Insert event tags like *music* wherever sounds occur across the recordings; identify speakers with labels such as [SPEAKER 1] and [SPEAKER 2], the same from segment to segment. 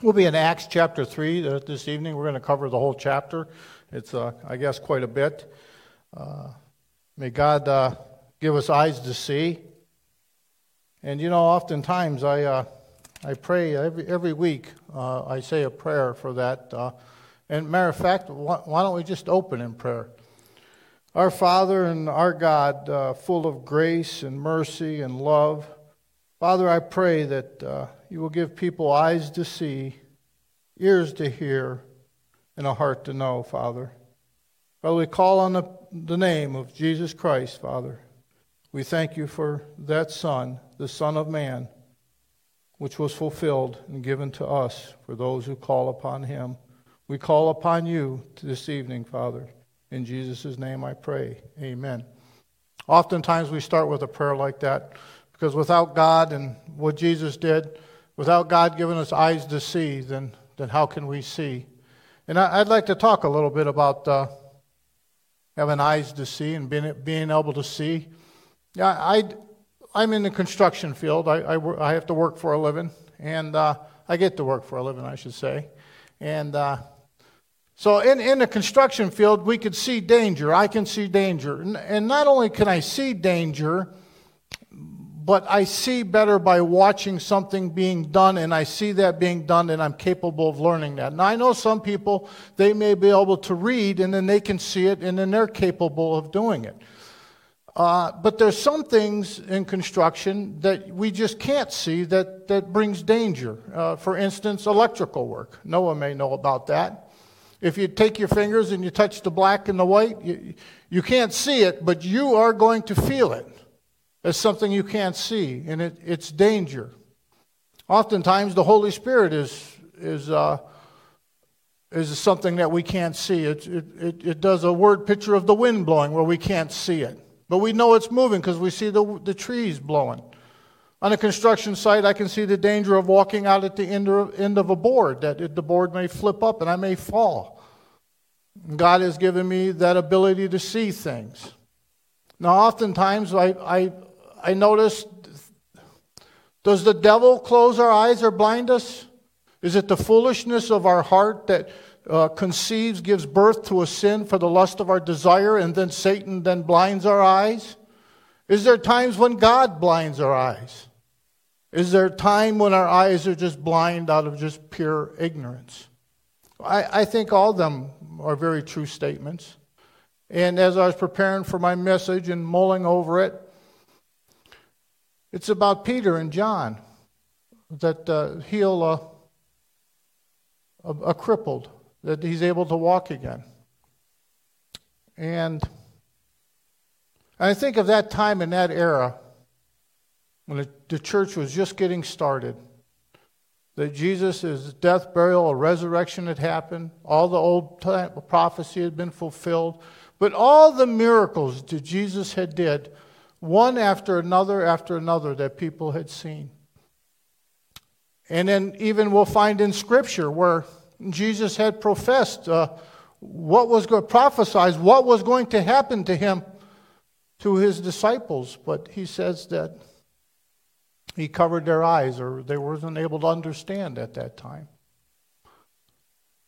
[SPEAKER 1] We'll be in Acts chapter 3 uh, this evening. We're going to cover the whole chapter. It's, uh, I guess, quite a bit. Uh, may God uh, give us eyes to see. And you know, oftentimes I, uh, I pray every, every week, uh, I say a prayer for that. and matter of fact, why, why, don't we just open in prayer? Our Father and our God, full of grace and mercy and love, Father, I pray that uh, you will give people eyes to see, ears to hear, and a heart to know, Father. Father, we call on the, the name of Jesus Christ, Father. We thank you for that Son, the Son of Man, which was fulfilled and given to us for those who call upon him. We call upon you this evening, Father. In Jesus' name I pray. Amen. Oftentimes we start with a prayer like that because without God and what Jesus did, Without God giving us eyes to see, then, then how can we see? And I, would like to talk a little bit about uh, having eyes to see and being, being able to see. Yeah, I, I'm in the construction field. I, I, I have to work for a living, and uh, I get to work for a living, I should say. And uh, so in, in the construction field, we could see danger. I can see danger. And, and not only can I see danger, but I see better by watching something being done, and I see that being done, and I'm capable of learning that. Now, I know some people, they may be able to read, and then they can see it, and then they're capable of doing it. Uh, but there's some things in construction that we just can't see that, that brings danger. Uh, for instance, electrical work. Noah may know about that. If you take your fingers and you touch the black and the white, you, you can't see it, but you are going to feel it as something you can't see, and it, it's danger. Oftentimes, the Holy Spirit is, is, uh, is something that we can't see. It, it, it, does a word picture of the wind blowing where we can't see it. But we know it's moving because we see the, the trees blowing. On a construction site, I can see the danger of walking out at the end of, end of a board, that it, the board may flip up and I may fall. God has given me that ability to see things. Now, oftentimes, I, I, I noticed does the devil close our eyes or blind us? Is it the foolishness of our heart that uh, conceives, gives birth to a sin for the lust of our desire, and then Satan then blinds our eyes? Is there times when God blinds our eyes? Is there a time when our eyes are just blind out of just pure ignorance? I, I think all of them are very true statements. And as I was preparing for my message and mulling over it, it's about Peter and John that uh, heal a, a, a crippled, that he's able to walk again. And I think of that time in that era when the, the church was just getting started. That Jesus' death, burial, resurrection had happened. All the old prophecy had been fulfilled. But all the miracles that Jesus had did one after another after another that people had seen. And then even we'll find in Scripture where Jesus had professed uh, what was going to prophesize what was going to happen to him to his disciples, but he says that he covered their eyes or they weren't able to understand at that time.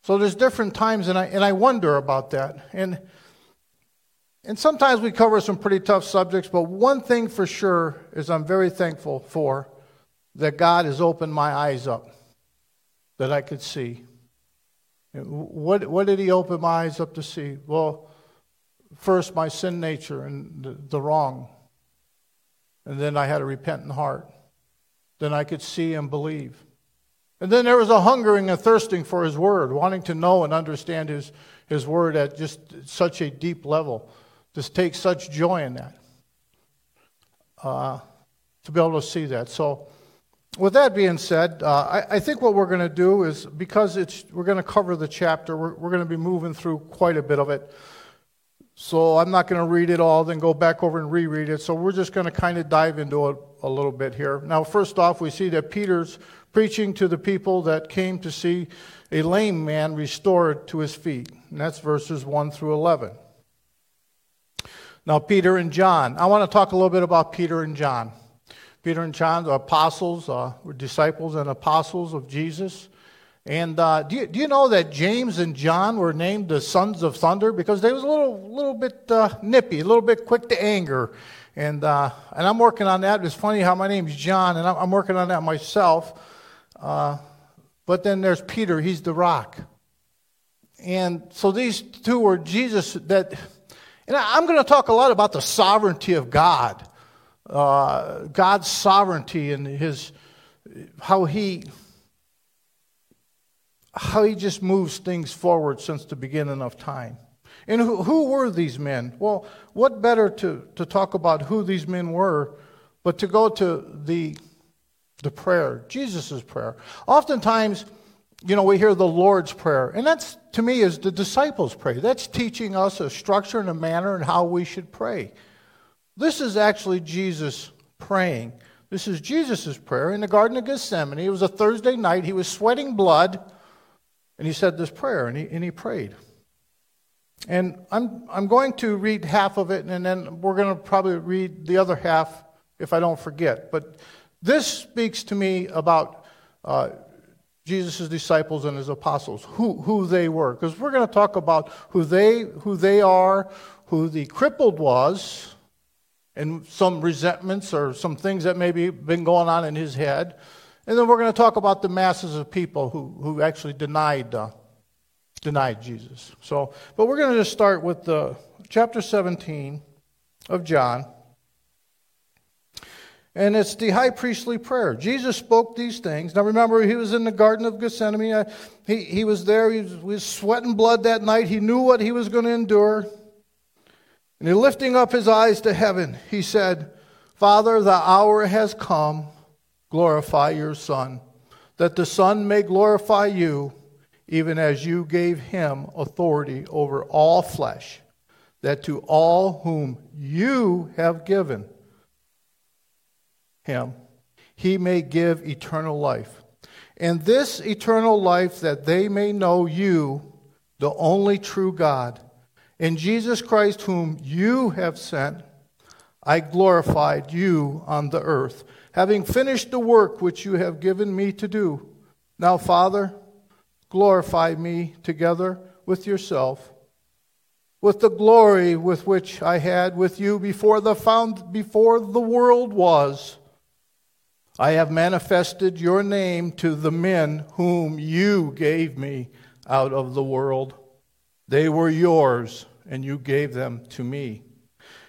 [SPEAKER 1] So there's different times, and I, and I wonder about that. And and sometimes we cover some pretty tough subjects, but one thing for sure is I'm very thankful for that God has opened my eyes up that I could see. What, what did He open my eyes up to see? Well, first, my sin nature and the, the wrong. And then I had a repentant heart. Then I could see and believe. And then there was a hungering and thirsting for His Word, wanting to know and understand His, his Word at just such a deep level just take such joy in that. Uh, to be able to see that. So, with that being said, uh, I, I, think what we're going to do is because it's we're going to cover the chapter, we're, we're going to be moving through quite a bit of it. So I'm not going to read it all, then go back over and reread it. So we're just going to kind of dive into it a little bit here. Now, first off, we see that Peter's preaching to the people that came to see a lame man restored to his feet. And that's verses 1 through 11. Now, Peter and John. I want to talk a little bit about Peter and John. Peter and John are apostles, uh, were disciples and apostles of Jesus. And uh, do, you, do you know that James and John were named the sons of thunder because they was a little little bit uh, nippy, a little bit quick to anger, and uh, and I'm working on that. It's funny how my name's John, and I'm, I'm working on that myself. Uh, but then there's Peter; he's the rock. And so these two were Jesus that, and I'm going to talk a lot about the sovereignty of God, uh, God's sovereignty and His how He how he just moves things forward since the beginning of time. And who, who were these men? Well, what better to, to talk about who these men were, but to go to the, the prayer, Jesus' prayer. Oftentimes, you know, we hear the Lord's Prayer, and that's, to me, is the disciples' prayer. That's teaching us a structure and a manner and how we should pray. This is actually Jesus praying. This is Jesus' prayer in the Garden of Gethsemane. It was a Thursday night. He was sweating blood. And he said this prayer, and he, and he prayed. And I'm, I'm going to read half of it, and then we're going to probably read the other half if I don't forget. But this speaks to me about uh, Jesus' disciples and his apostles, who, who they were. Because we're going to talk about who they, who they are, who the crippled was, and some resentments or some things that maybe been going on in his head. And then we're going to talk about the masses of people who, who actually denied, uh, denied Jesus. So, but we're going to just start with the chapter 17 of John. And it's the high priestly prayer. Jesus spoke these things. Now remember, he was in the Garden of Gethsemane. Uh, he, he was there. He was, he was sweating blood that night. He knew what he was going to endure. And he lifting up his eyes to heaven, he said, Father, the hour has come glorify your Son, that the Son may glorify you, even as you gave him authority over all flesh, that to all whom you have given him, he may give eternal life. And this eternal life that they may know you, the only true God, and Jesus Christ, whom you have sent, I glorified you on the earth having finished the work which you have given me to do. Now, Father, glorify me together with yourself, with the glory with which I had with you before the, found, before the world was. I have manifested your name to the men whom you gave me out of the world. They were yours, and you gave them to me.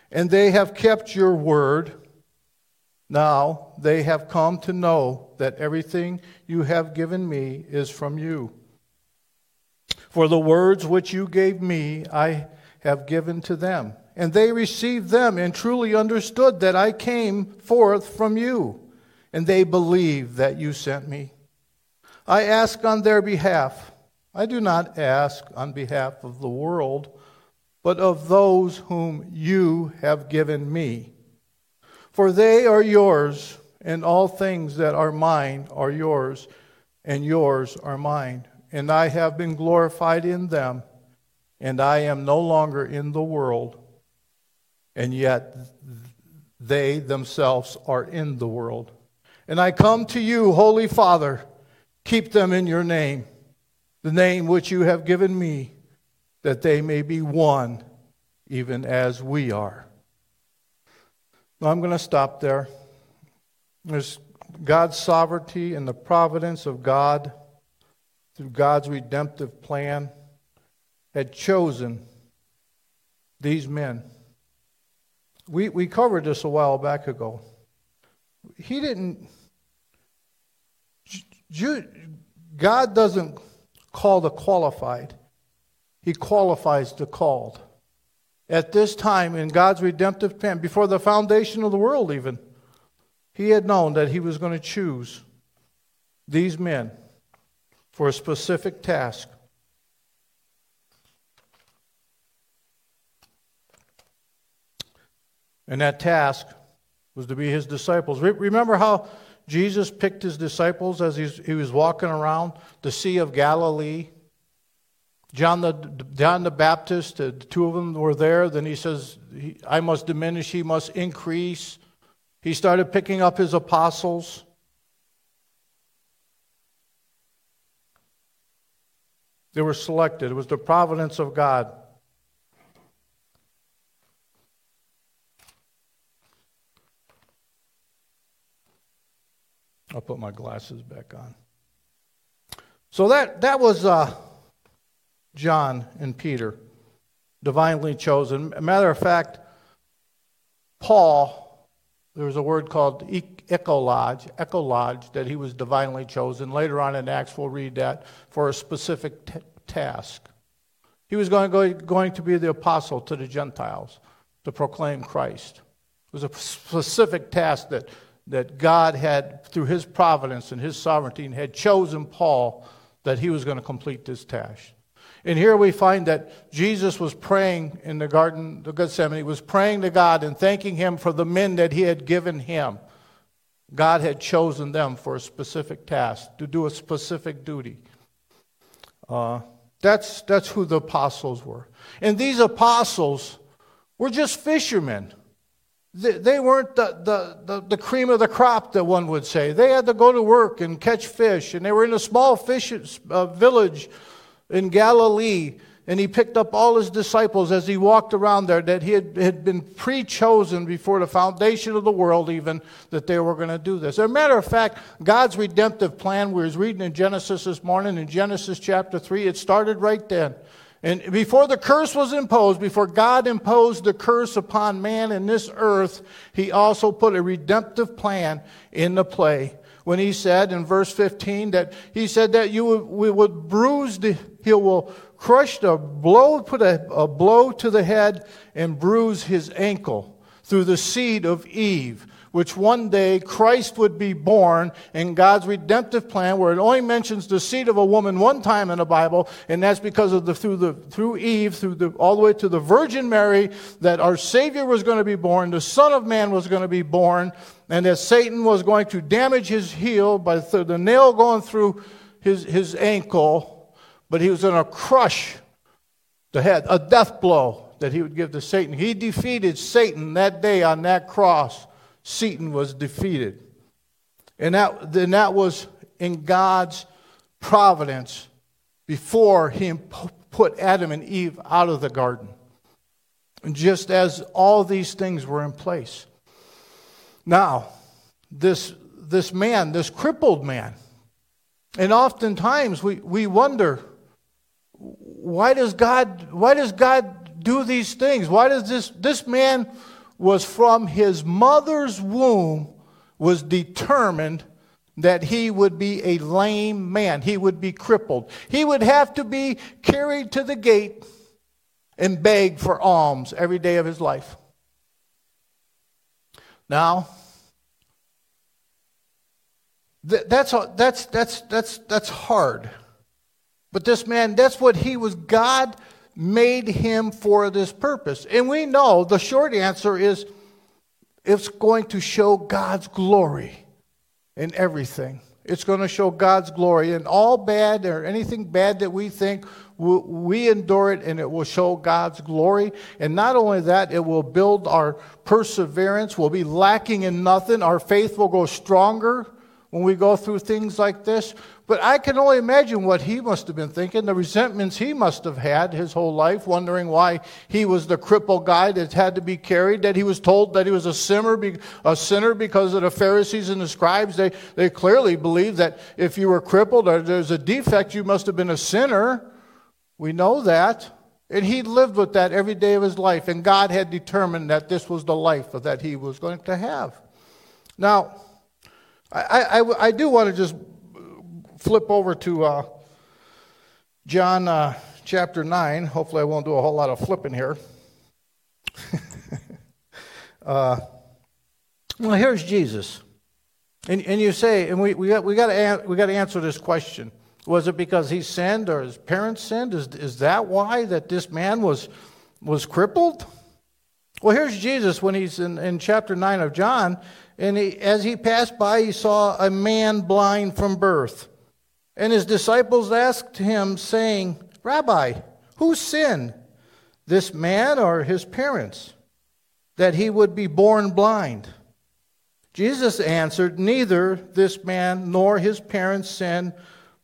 [SPEAKER 1] And they have kept your word. Now they have come to know that everything you have given me is from you. For the words which you gave me, I have given to them. And they received them and truly understood that I came forth from you. And they believe that you sent me. I ask on their behalf. I do not ask on behalf of the world, but of those whom you have given me for they are yours, and all things that are mine are yours, and yours are mine. And I have been glorified in them, and I am no longer in the world, and yet they themselves are in the world. And I come to you, Holy Father, keep them in your name, the name which you have given me, that they may be one, even as we are. I'm going to stop there. There's God's sovereignty and the providence of God through God's redemptive plan had chosen these men. We, we covered this a while back ago. He didn't, God doesn't call the qualified, He qualifies the called at this time in God's redemptive plan, before the foundation of the world, even, he had known that he was going to choose these men for a specific task. And that task was to be his disciples. Remember how Jesus picked his disciples as he was walking around the Sea of Galilee? John the, John the Baptist, the two of them were there. Then he says, I must diminish, he must increase. He started picking up his apostles. They were selected. It was the providence of God. I'll put my glasses back on. So that, that was uh, John and Peter, divinely chosen. matter of fact, Paul, there was a word called ekloge, ekloge, that he was divinely chosen. Later on in Acts, we'll read that for a specific t- task. He was going, going, going to be the apostle to the Gentiles to proclaim Christ. It was a specific task that that God had, through his providence and his sovereignty, had chosen Paul that he was going to complete this task. And here we find that Jesus was praying in the Garden of Gethsemane. He was praying to God and thanking him for the men that he had given him. God had chosen them for a specific task, to do a specific duty. Uh, that's, that's who the apostles were. And these apostles were just fishermen. They weren't the, the, the, the, cream of the crop, that one would say. They had to go to work and catch fish, and they were in a small fish uh, village in Galilee. And he picked up all his disciples as he walked around there that he had, had been pre chosen before the foundation of the world, even that they were going to do this. As a matter of fact, God's redemptive plan, we was reading in Genesis this morning, in Genesis chapter 3, it started right then. And before the curse was imposed, before God imposed the curse upon man in this earth, he also put a redemptive plan into play. When he said in verse 15 that he said that you would, we would bruise the, he will crush the blow, put a, a blow to the head and bruise his ankle through the seed of Eve which one day Christ would be born in God's redemptive plan, where it only mentions the seed of a woman one time in the Bible, and that's because of the through the through Eve, through the all the way to the Virgin Mary, that our Savior was going to be born, the Son of Man was going to be born, and that Satan was going to damage his heel by the, the nail going through his, his ankle, but he was going to crush the head, a death blow that he would give to Satan. He defeated Satan that day on that cross. Satan was defeated. And that, then that was in God's providence before he put Adam and Eve out of the garden. And just as all these things were in place. Now, this, this man, this crippled man, and oftentimes we, we wonder why does God why does God do these things? Why does this this man was from his mother's womb was determined that he would be a lame man. He would be crippled. He would have to be carried to the gate and beg for alms every day of his life. Now, that's, that's, that's, that's, that's hard. But this man, that's what he was. God made him for this purpose? And we know the short answer is it's going to show God's glory in everything. It's going to show God's glory in all bad or anything bad that we think, we endure it and it will show God's glory. And not only that, it will build our perseverance. We'll be lacking in nothing. Our faith will go stronger when we go through things like this. But I can only imagine what he must have been thinking, the resentments he must have had his whole life, wondering why he was the crippled guy that had to be carried, that he was told that he was a sinner, a sinner because of the Pharisees and the scribes. They, they clearly believed that if you were crippled or there's a defect, you must have been a sinner. We know that. And he lived with that every day of his life, and God had determined that this was the life that he was going to have. Now, I, I, I do want to just flip over to uh, John uh, chapter 9. Hopefully, I won't do a whole lot of flipping here. *laughs* uh, well, here's Jesus. And, and you say, and we, we got, we, got to, we got to answer this question. Was it because he sinned or his parents sinned? Is, is that why that this man was, was crippled? Well, here's Jesus when he's in, in chapter 9 of John. And he, as he passed by, he saw a man blind from birth. And his disciples asked him, saying, Rabbi, who sinned, this man or his parents, that he would be born blind? Jesus answered, Neither this man nor his parents sinned,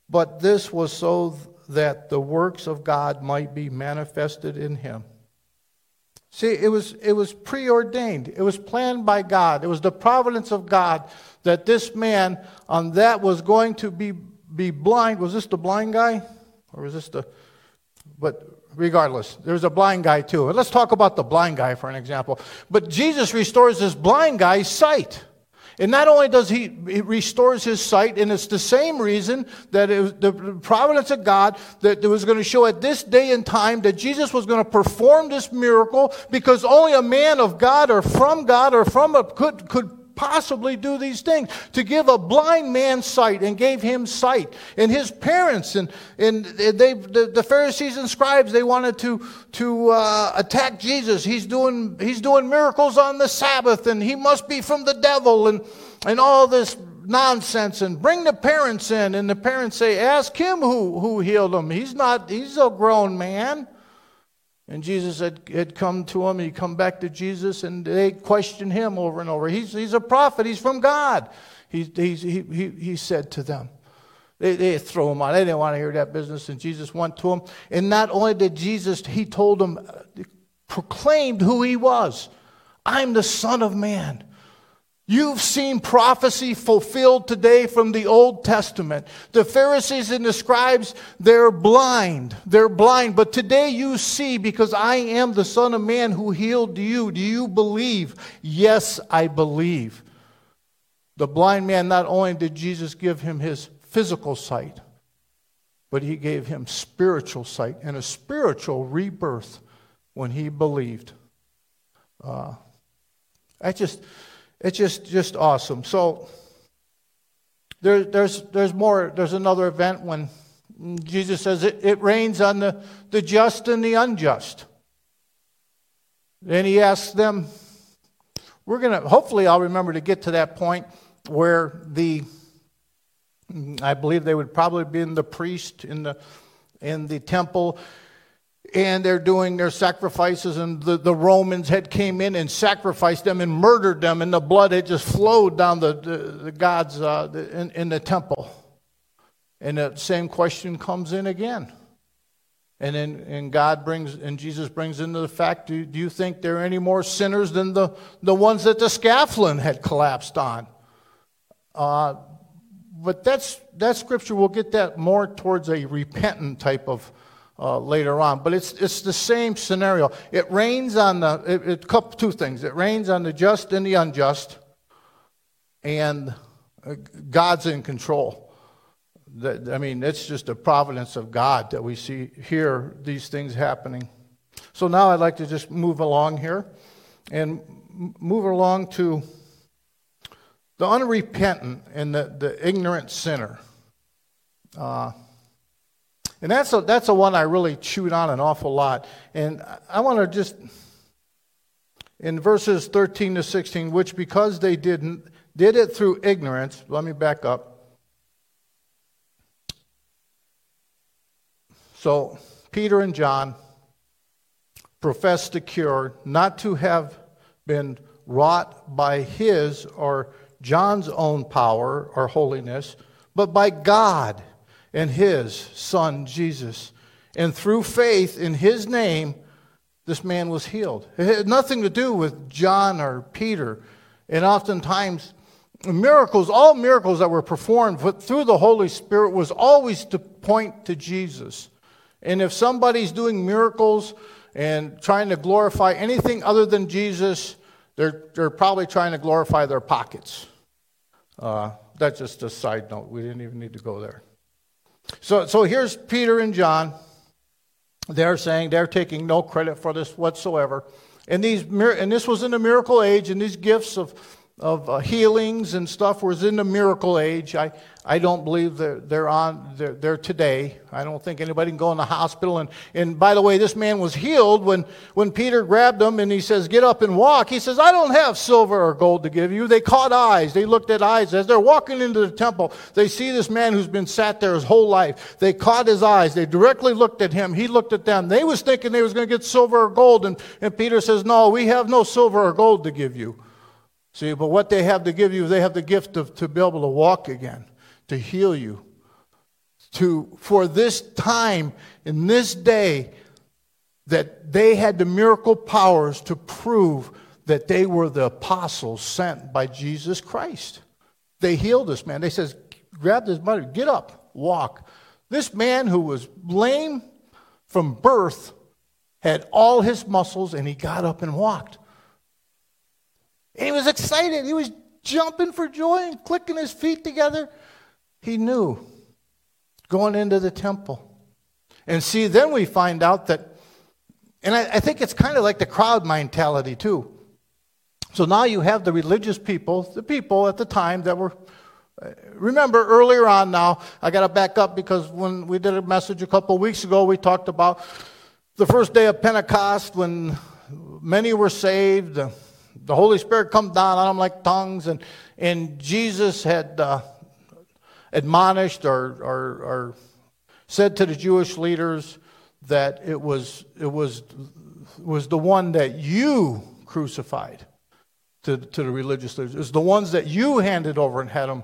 [SPEAKER 1] but this was so that the works of God might be manifested in him. See, it was, it was preordained. It was planned by God. It was the providence of God that this man on that was going to be, be blind. Was this the blind guy? Or was this the. But regardless, there's a blind guy too. And Let's talk about the blind guy for an example. But Jesus restores this blind guy's sight. And not only does he, he restores his sight, and it's the same reason that it the providence of God that it was going to show at this day and time that Jesus was going to perform this miracle because only a man of God or from God or from a could could possibly do these things to give a blind man sight and gave him sight. And his parents and, and they the, the pharisees and scribes they wanted to to uh, attack jesus. He's doing he's doing miracles on the sabbath and he must be from the devil and and all this nonsense. And bring the parents in. And the parents say ask him who who healed him. He's not he's a grown man and Jesus had, had come to him, he'd come back to Jesus, and they questioned him over and over. He's, he's a prophet, he's from God, he, he, he, he said to them. They, they throw him out. They didn't want to hear that business. And Jesus went to him. And not only did Jesus, he told them, uh, proclaimed who he was I'm the Son of Man. You've seen prophecy fulfilled today from the Old Testament. The Pharisees and the scribes, they're blind. They're blind. But today you see because I am the Son of Man who healed you. Do you believe? Yes, I believe. The blind man, not only did Jesus give him his physical sight, but he gave him spiritual sight and a spiritual rebirth when he believed. Uh, I just it's just just awesome. So there, there's there's more. There's another event when Jesus says it, it rains on the, the just and the unjust. Then he asks them, we're going to, hopefully, I'll remember to get to that point where the, I believe they would probably be in the priest in the, in the temple and they're doing their sacrifices and the, the romans had came in and sacrificed them and murdered them and the blood had just flowed down the, the, the gods uh, in, in the temple. And the same question comes in again. And then and god brings and jesus brings into the fact do, do you think there are any more sinners than the, the ones that the scaffolding had collapsed on? Uh, but that's that scripture we'll get that more towards a repentant type of uh, later on. But it's, it's the same scenario. It rains on the, it, it, two things. It rains on the just and the unjust, and uh, God's in control. I mean, it's just the providence of God that we see here these things happening. So now I'd like to just move along here and move along to the unrepentant and the, the ignorant sinner. Uh, and that's a, that's a one I really chewed on an awful lot. And I want to just, in verses 13 to 16, which because they didn't, did it through ignorance, let me back up. So, Peter and John professed the cure not to have been wrought by his or John's own power or holiness, but by God and his son Jesus. And through faith in his name, this man was healed. It had nothing to do with John or Peter. And oftentimes, miracles, all miracles that were performed through the Holy Spirit was always to point to Jesus. And if somebody's doing miracles and trying to glorify anything other than Jesus, they're, they're probably trying to glorify their pockets. Uh, that's just a side note. We didn't even need to go there. So, so here's Peter and John. They're saying they're taking no credit for this whatsoever. And, these, and this was in the miracle age, and these gifts of, of uh, healings and stuff was in the miracle age. I, I don't believe they're, they're on they're, they're, today. I don't think anybody can go in the hospital. And, and by the way, this man was healed when, when Peter grabbed him and he says, Get up and walk. He says, I don't have silver or gold to give you. They caught eyes. They looked at eyes. As they're walking into the temple, they see this man who's been sat there his whole life. They caught his eyes. They directly looked at him. He looked at them. They was thinking they was going to get silver or gold. And, and Peter says, No, we have no silver or gold to give you. See, but what they have to give you, they have the gift of, to be able to walk again to heal you. to, for this time, in this day, that they had the miracle powers to prove that they were the apostles sent by Jesus Christ. They healed this man. They says, grab this money, get up, walk. This man who was lame from birth had all his muscles and he got up and walked. And he was excited. He was jumping for joy and clicking his feet together. He knew going into the temple. And see, then we find out that, and I, I think it's kind of like the crowd mentality too. So now you have the religious people, the people at the time that were. Uh, remember earlier on now, I got to back up because when we did a message a couple weeks ago, we talked about the first day of Pentecost when many were saved. Uh, The Holy Spirit come down on them like tongues, and, and Jesus had uh, admonished or, or, or said to the Jewish leaders that it was, it was, was the one that you crucified to, to the religious leaders. It was the ones that you handed over and had them.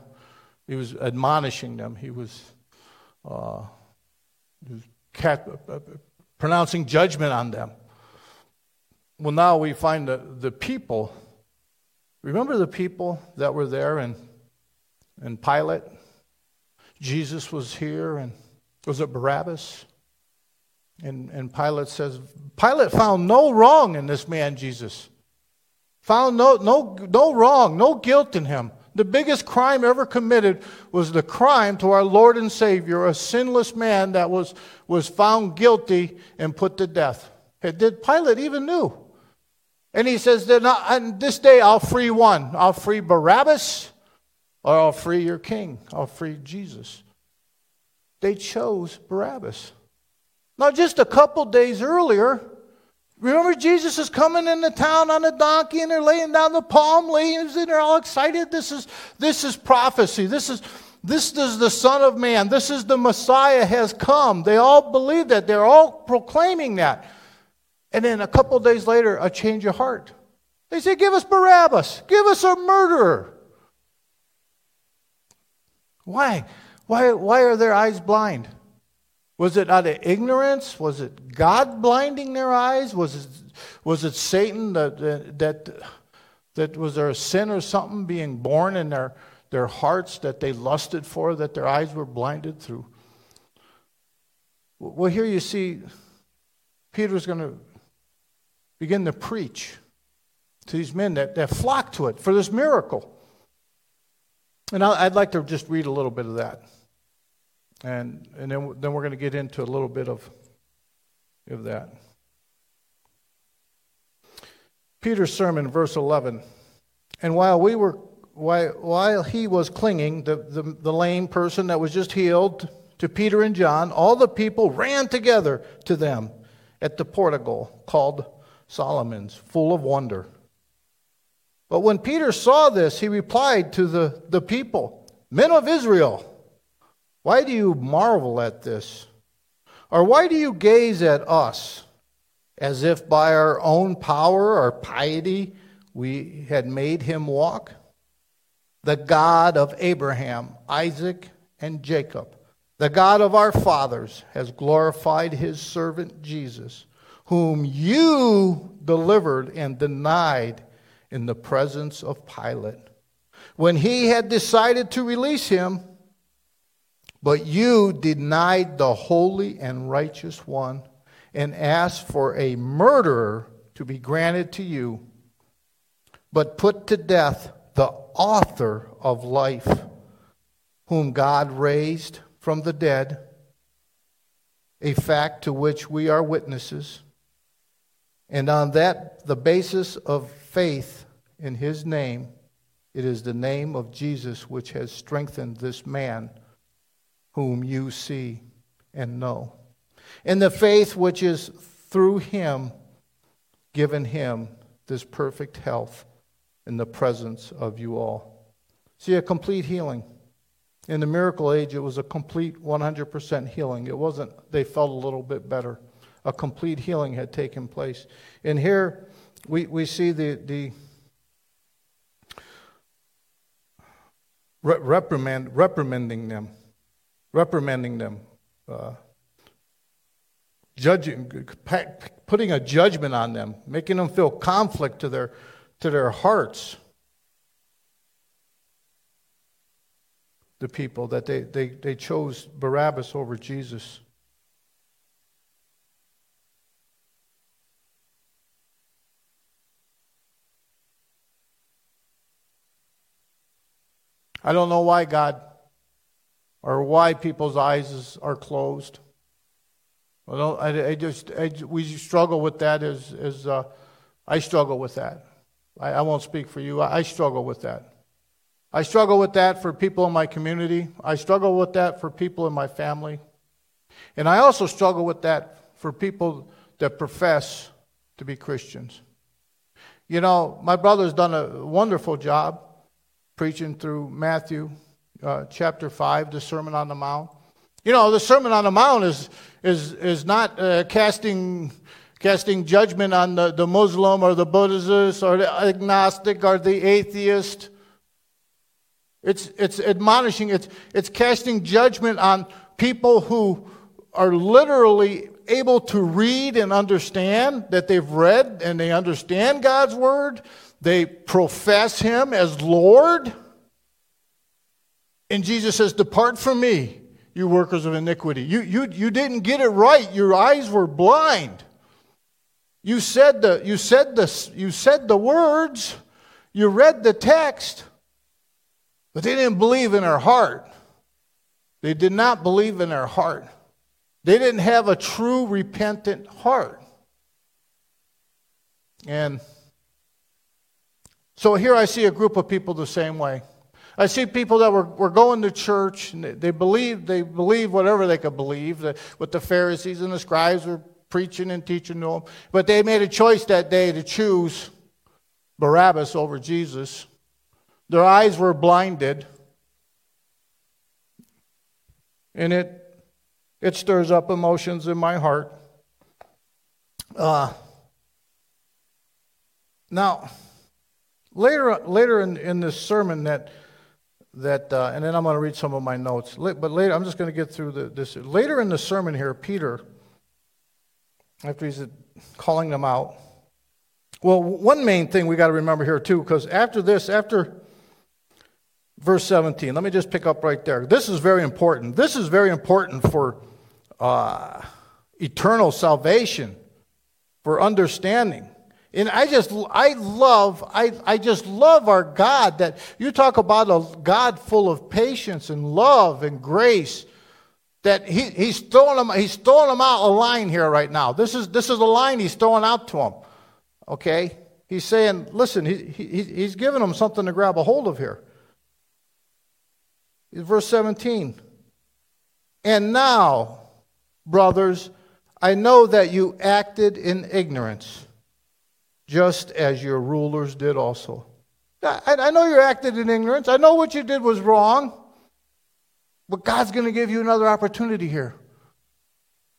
[SPEAKER 1] He was admonishing them. He was, uh, he was cat, uh, pronouncing judgment on them. Well, now we find the, the people. Remember the people that were there and, and Pilate? Jesus was here, and was it Barabbas? And, and Pilate says, Pilate found no wrong in this man, Jesus. Found no, no, no wrong, no guilt in him. The biggest crime ever committed was the crime to our Lord and Savior, a sinless man that was, was found guilty and put to death. Did Pilate even knew? And he says, that on this day I'll free one. I'll free Barabbas or I'll free your king. I'll free Jesus. They chose Barabbas. Now, just a couple days earlier, Remember, Jesus is coming into town on a donkey and they're laying down the palm leaves and they're all excited. This is, this is prophecy. This is, this is the Son of Man. This is the Messiah has come. They all believe that. They're all proclaiming that. And then a couple days later, a change of heart. They say, Give us Barabbas. Give us a murderer. Why? Why, why are their eyes blind? Was it out of ignorance? Was it God blinding their eyes? Was it, was it Satan that, that, that was there a sin or something being born in their, their hearts that they lusted for, that their eyes were blinded through? Well, here you see Peter's going to begin to preach to these men that, that flock to it for this miracle. And I'd like to just read a little bit of that. And, and then, then we're going to get into a little bit of, of that. Peter's sermon, verse 11. And while we were while, while he was clinging, the, the, the lame person that was just healed, to Peter and John, all the people ran together to them at the portico called Solomon's, full of wonder. But when Peter saw this, he replied to the, the people, Men of Israel, why do you marvel at this? Or why do you gaze at us as if by our own power or piety we had made him walk? The God of Abraham, Isaac, and Jacob, the God of our fathers, has glorified his servant Jesus, whom you delivered and denied in the presence of Pilate. When he had decided to release him, but you denied the holy and righteous one and asked for a murderer to be granted to you, but put to death the author of life, whom God raised from the dead, a fact to which we are witnesses. And on that, the basis of faith in his name, it is the name of Jesus which has strengthened this man whom you see and know. In the faith which is through him given him this perfect health in the presence of you all. See, a complete healing. In the miracle age, it was a complete 100% healing. It wasn't, they felt a little bit better. A complete healing had taken place. And here we, we see the, the reprimand, reprimanding them. reprimanding them, uh, judging, putting a judgment on them, making them feel conflict to their, to their hearts. The people that they, they, they chose Barabbas over Jesus. I don't know why God or why people's eyes are closed. I, I just I, we struggle with that as as uh, I struggle with that. I, I won't speak for you. I, I struggle with that. I struggle with that for people in my community. I struggle with that for people in my family, and I also struggle with that for people that profess to be Christians. You know, my brother's done a wonderful job preaching through Matthew uh, chapter 5, the Sermon on the Mount. You know, the Sermon on the Mount is, is, is not uh, casting, casting judgment on the, the Muslim or the Buddhist or the agnostic or the atheist. It's, it's admonishing, it's, it's casting judgment on people who are literally able to read and understand, that they've read and they understand God's Word, they profess him as Lord. And Jesus says, Depart from me, you workers of iniquity. You, you, you didn't get it right. Your eyes were blind. You said, the, you, said the, you said the words, you read the text, but they didn't believe in their heart. They did not believe in their heart. They didn't have a true repentant heart. And so here I see a group of people the same way. I see people that were, were going to church and they, they believe they believe whatever they could believe that what the Pharisees and the scribes were preaching and teaching to them, but they made a choice that day to choose Barabbas over Jesus. Their eyes were blinded, and it it stirs up emotions in my heart. Uh, now. Later, later in, in this sermon, that, that uh, and then I'm going to read some of my notes. But later, I'm just going to get through the, this. Later in the sermon here, Peter, after he's calling them out, well, one main thing we got to remember here, too, because after this, after verse 17, let me just pick up right there. This is very important. This is very important for uh, eternal salvation, for understanding. And I just, I love, I, I just love our God that you talk about a God full of patience and love and grace. That he, he's throwing them, he's throwing them out a line here right now. This is, this is a line he's throwing out to them. Okay? He's saying, listen, he, he, he's giving them something to grab a hold of here. Verse 17. And now, brothers, I know that you acted in ignorance just as your rulers did also. I, I know you acted in ignorance. I know what you did was wrong. But God's going to give you another opportunity here.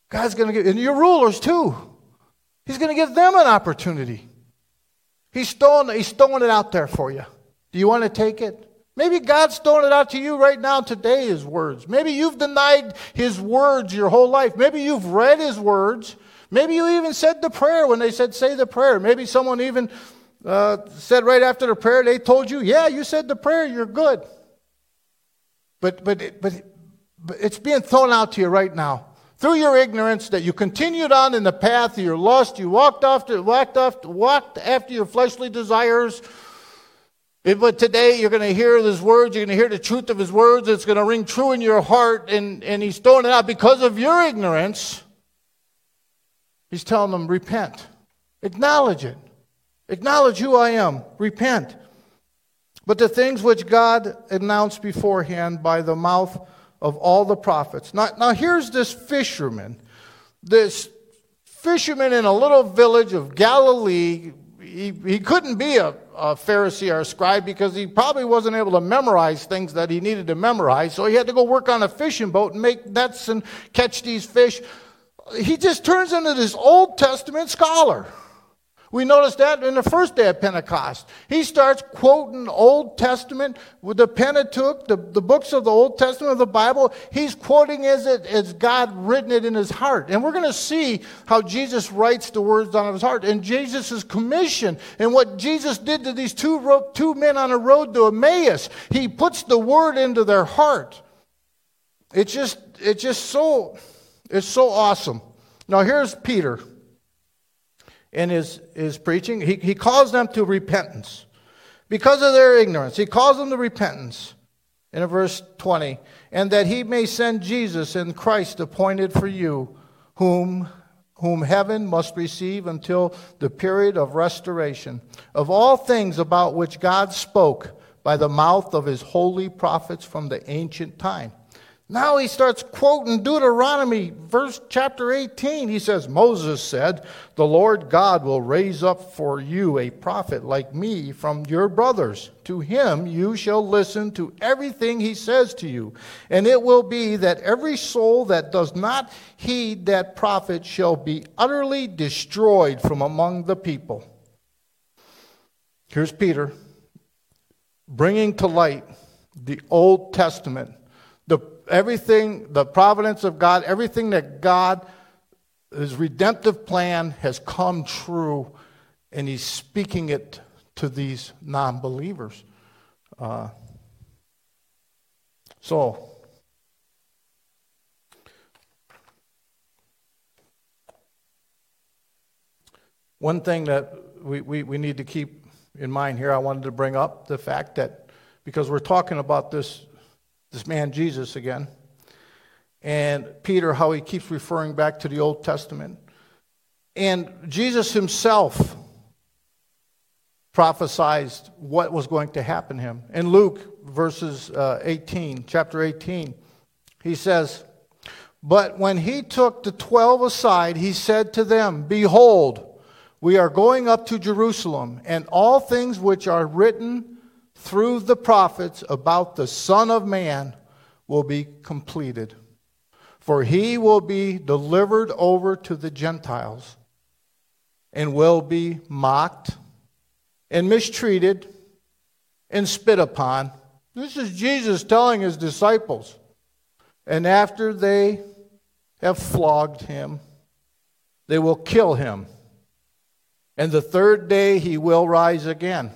[SPEAKER 1] God's going to give, and your rulers too. He's going to give them an opportunity. He's throwing, he's throwing it out there for you. Do you want to take it? Maybe God's throwing it out to you right now today, His words. Maybe you've denied His words your whole life. Maybe you've read His words Maybe you even said the prayer when they said, say the prayer. Maybe someone even uh, said right after the prayer, they told you, yeah, you said the prayer, you're good. But, but, but, but it's being thrown out to you right now. Through your ignorance, that you continued on in the path of your lust, you walked off, to, walked off, walked after your fleshly desires. But today you're going to hear his words, you're going to hear the truth of his words, it's going to ring true in your heart, and, and he's throwing it out because of your ignorance. He's telling them, repent. Acknowledge it. Acknowledge who I am. Repent. But the things which God announced beforehand by the mouth of all the prophets. Now, now here's this fisherman. This fisherman in a little village of Galilee. He, he couldn't be a, a Pharisee or a scribe because he probably wasn't able to memorize things that he needed to memorize. So he had to go work on a fishing boat and make nets and catch these fish he just turns into this Old Testament scholar. We notice that in the first day of Pentecost. He starts quoting Old Testament with the Pentateuch, the, the books of the Old Testament of the Bible. He's quoting as, it, as God written it in his heart. And we're going to see how Jesus writes the words on his heart and Jesus' commission and what Jesus did to these two, two men on a road to Emmaus. He puts the word into their heart. It's just, it's just so, it's so awesome. Now here's Peter in his, his preaching. He, he calls them to repentance because of their ignorance. He calls them to repentance in verse 20, and that he may send Jesus and Christ appointed for you, whom, whom heaven must receive until the period of restoration of all things about which God spoke by the mouth of his holy prophets from the ancient time now he starts quoting Deuteronomy, verse chapter 18. He says, Moses said, The Lord God will raise up for you a prophet like me from your brothers. To him you shall listen to everything he says to you. And it will be that every soul that does not heed that prophet shall be utterly destroyed from among the people. Here's Peter bringing to light the Old Testament, everything, the providence of God, everything that God, his redemptive plan has come true, and he's speaking it to these non believers. Uh, so, one thing that we, we, we need to keep in mind here, I wanted to bring up the fact that because we're talking about this this man Jesus again. And Peter, how he keeps referring back to the Old Testament. And Jesus himself prophesied what was going to happen to him. In Luke, verses uh, 18, chapter 18, he says, But when he took the twelve aside, he said to them, Behold, we are going up to Jerusalem, and all things which are written through the prophets about the Son of Man will be completed. For he will be delivered over to the Gentiles and will be mocked and mistreated and spit upon. This is Jesus telling his disciples. And after they have flogged him, they will kill him. And the third day he will rise again.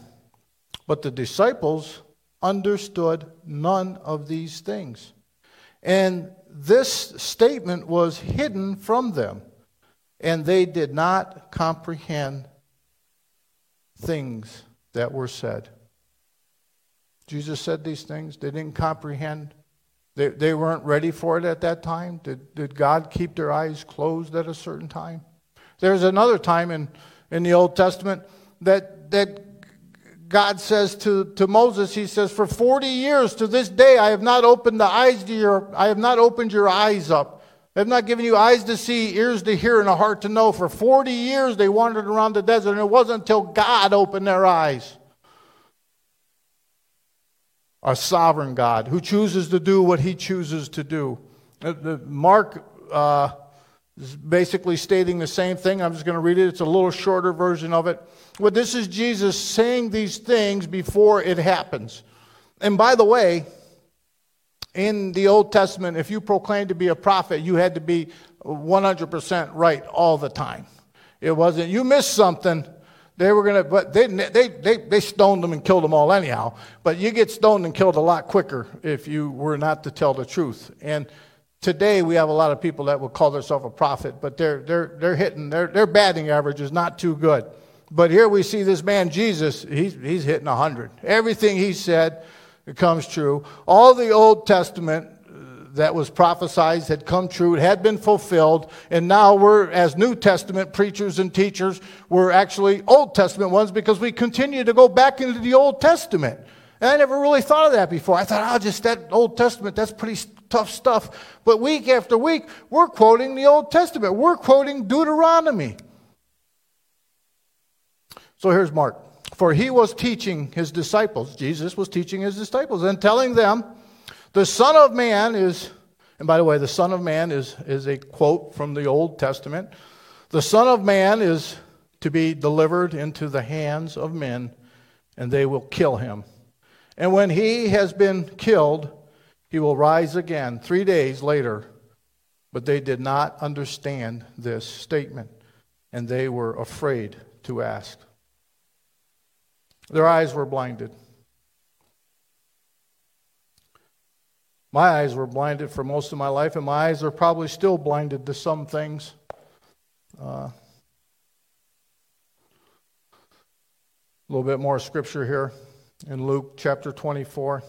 [SPEAKER 1] But the disciples understood none of these things. And this statement was hidden from them, and they did not comprehend things that were said. Jesus said these things, they didn't comprehend. They, they weren't ready for it at that time. Did, did God keep their eyes closed at a certain time? There's another time in, in the Old Testament that, that God says to, to Moses, He says, For 40 years to this day I have not opened the eyes to your I have not opened your eyes up. I have not given you eyes to see, ears to hear, and a heart to know. For 40 years they wandered around the desert, and it wasn't until God opened their eyes. A sovereign God who chooses to do what he chooses to do. Mark uh, basically stating the same thing. I'm just going to read it. It's a little shorter version of it. Well, this is Jesus saying these things before it happens. And by the way, in the Old Testament, if you proclaimed to be a prophet, you had to be 100% right all the time. It wasn't, you missed something, they were going to, but they, they, they, they stoned them and killed them all anyhow. But you get stoned and killed a lot quicker if you were not to tell the truth. And today we have a lot of people that will call themselves a prophet, but they're, they're, they're hitting, their, their batting average is not too good. But here we see this man, Jesus, he's, he's hitting 100. Everything he said comes true. All the Old Testament uh, that was prophesied had come true, it had been fulfilled, and now we're, as New Testament preachers and teachers, we're actually Old Testament ones because we continue to go back into the Old Testament. And I never really thought of that before. I thought, oh, just that Old Testament, that's pretty tough stuff. But week after week, we're quoting the Old Testament. We're quoting Deuteronomy. So here's Mark. For he was teaching his disciples, Jesus was teaching his disciples and telling them, the Son of Man is, and by the way, the Son of Man is, is a quote from the Old Testament. The Son of Man is to be delivered into the hands of men, and they will kill him. And when he has been killed, he will rise again three days later. But they did not understand this statement, and they were afraid to ask. Their eyes were blinded. My eyes were blinded for most of my life, and my eyes are probably still blinded to some things. Uh, a little bit more scripture here in Luke chapter 24.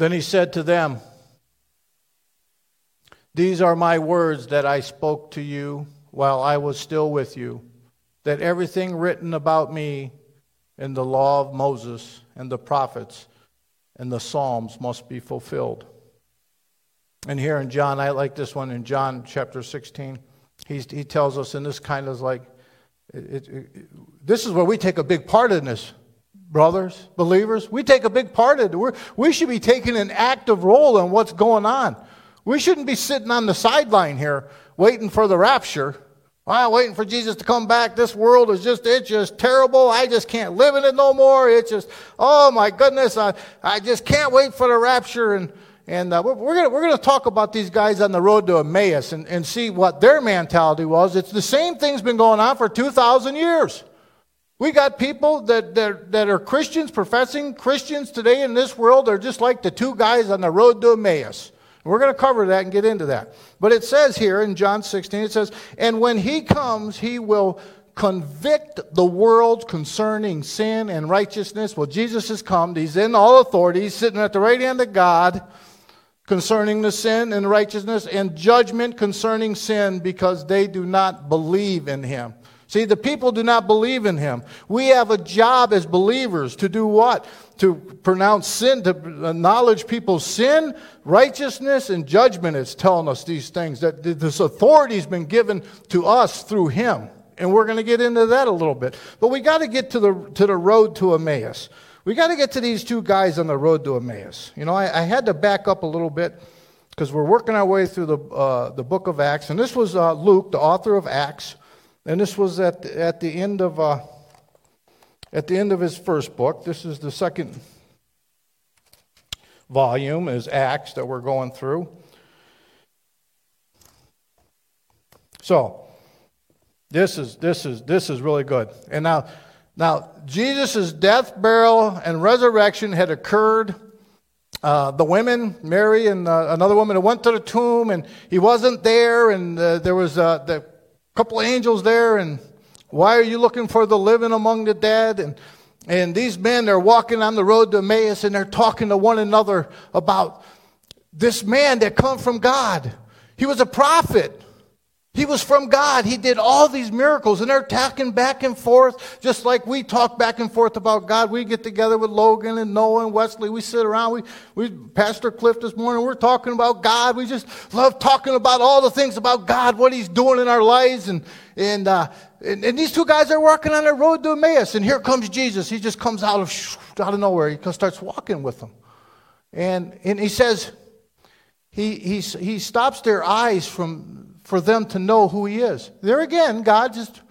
[SPEAKER 1] Then he said to them, These are my words that I spoke to you while I was still with you, that everything written about me in the law of Moses and the prophets and the Psalms must be fulfilled. And here in John, I like this one in John chapter 16. He's, he tells us, and this kind of like, it, it, it, this is where we take a big part in this, brothers, believers. We take a big part in it. We're, we should be taking an active role in what's going on. We shouldn't be sitting on the sideline here waiting for the rapture. I'm waiting for Jesus to come back. This world is just, it's just terrible. I just can't live in it no more. It's just, oh my goodness. I, I just can't wait for the rapture. And, and uh, we're, we're going we're gonna talk about these guys on the road to Emmaus and, and see what their mentality was. It's the same thing's been going on for 2,000 years. We got people that, that, that are Christians, professing Christians today in this world. They're just like the two guys on the road to Emmaus. We're going to cover that and get into that. But it says here in John 16, it says, And when he comes, he will convict the world concerning sin and righteousness. Well, Jesus has come. He's in all authority. He's sitting at the right hand of God concerning the sin and righteousness and judgment concerning sin because they do not believe in him. See, the people do not believe in him. We have a job as believers to do what? To pronounce sin, to acknowledge people's sin, righteousness, and judgment. It's telling us these things that this authority has been given to us through him. And we're going to get into that a little bit. But we got to get to the, to the road to Emmaus. We got to get to these two guys on the road to Emmaus. You know, I, I had to back up a little bit because we're working our way through the, uh, the book of Acts. And this was uh, Luke, the author of Acts. And this was at, at the end of uh, at the end of his first book. This is the second volume, is Acts that we're going through. So this is this is this is really good. And now now Jesus' death, burial, and resurrection had occurred. Uh, the women, Mary and uh, another woman, went to the tomb, and he wasn't there, and uh, there was uh, the couple angels there, and why are you looking for the living among the dead? And, and these men, they're walking on the road to Emmaus, and they're talking to one another about this man that come from God. He was a prophet. He was from God. He did all these miracles, and they're talking back and forth, just like we talk back and forth about God. We get together with Logan and Noah and Wesley. We sit around. We, we Pastor Cliff this morning. We're talking about God. We just love talking about all the things about God, what He's doing in our lives, and and uh, and, and, these two guys are walking on the road to Emmaus, and here comes Jesus. He just comes out of out of nowhere. He starts walking with them, and and he says, he he he stops their eyes from for them to know who He is. There again, God just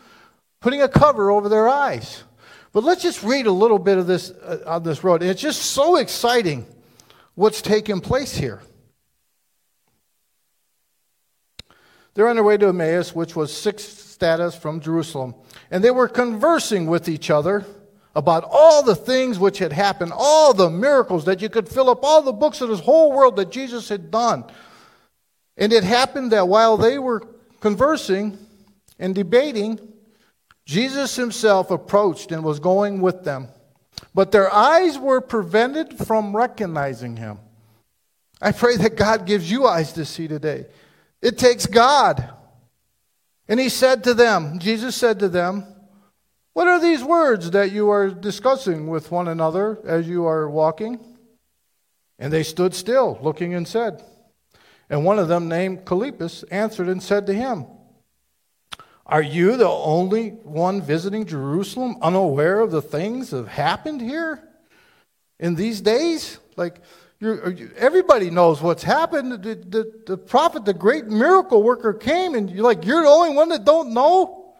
[SPEAKER 1] putting a cover over their eyes. But let's just read a little bit of this uh, on this road. It's just so exciting what's taking place here. They're on their way to Emmaus, which was six stadia from Jerusalem, and they were conversing with each other about all the things which had happened, all the miracles that you could fill up all the books of this whole world that Jesus had done. And it happened that while they were conversing and debating, Jesus himself approached and was going with them. But their eyes were prevented from recognizing him. I pray that God gives you eyes to see today. It takes God. And he said to them, Jesus said to them, What are these words that you are discussing with one another as you are walking? And they stood still, looking and said, and one of them, named Cleopas, answered and said to him, Are you the only one visiting Jerusalem, unaware of the things that have happened here in these days? Like, You're, everybody knows what's happened. The, the, the prophet, the great miracle worker came, and you're like, You're the only one that don't know?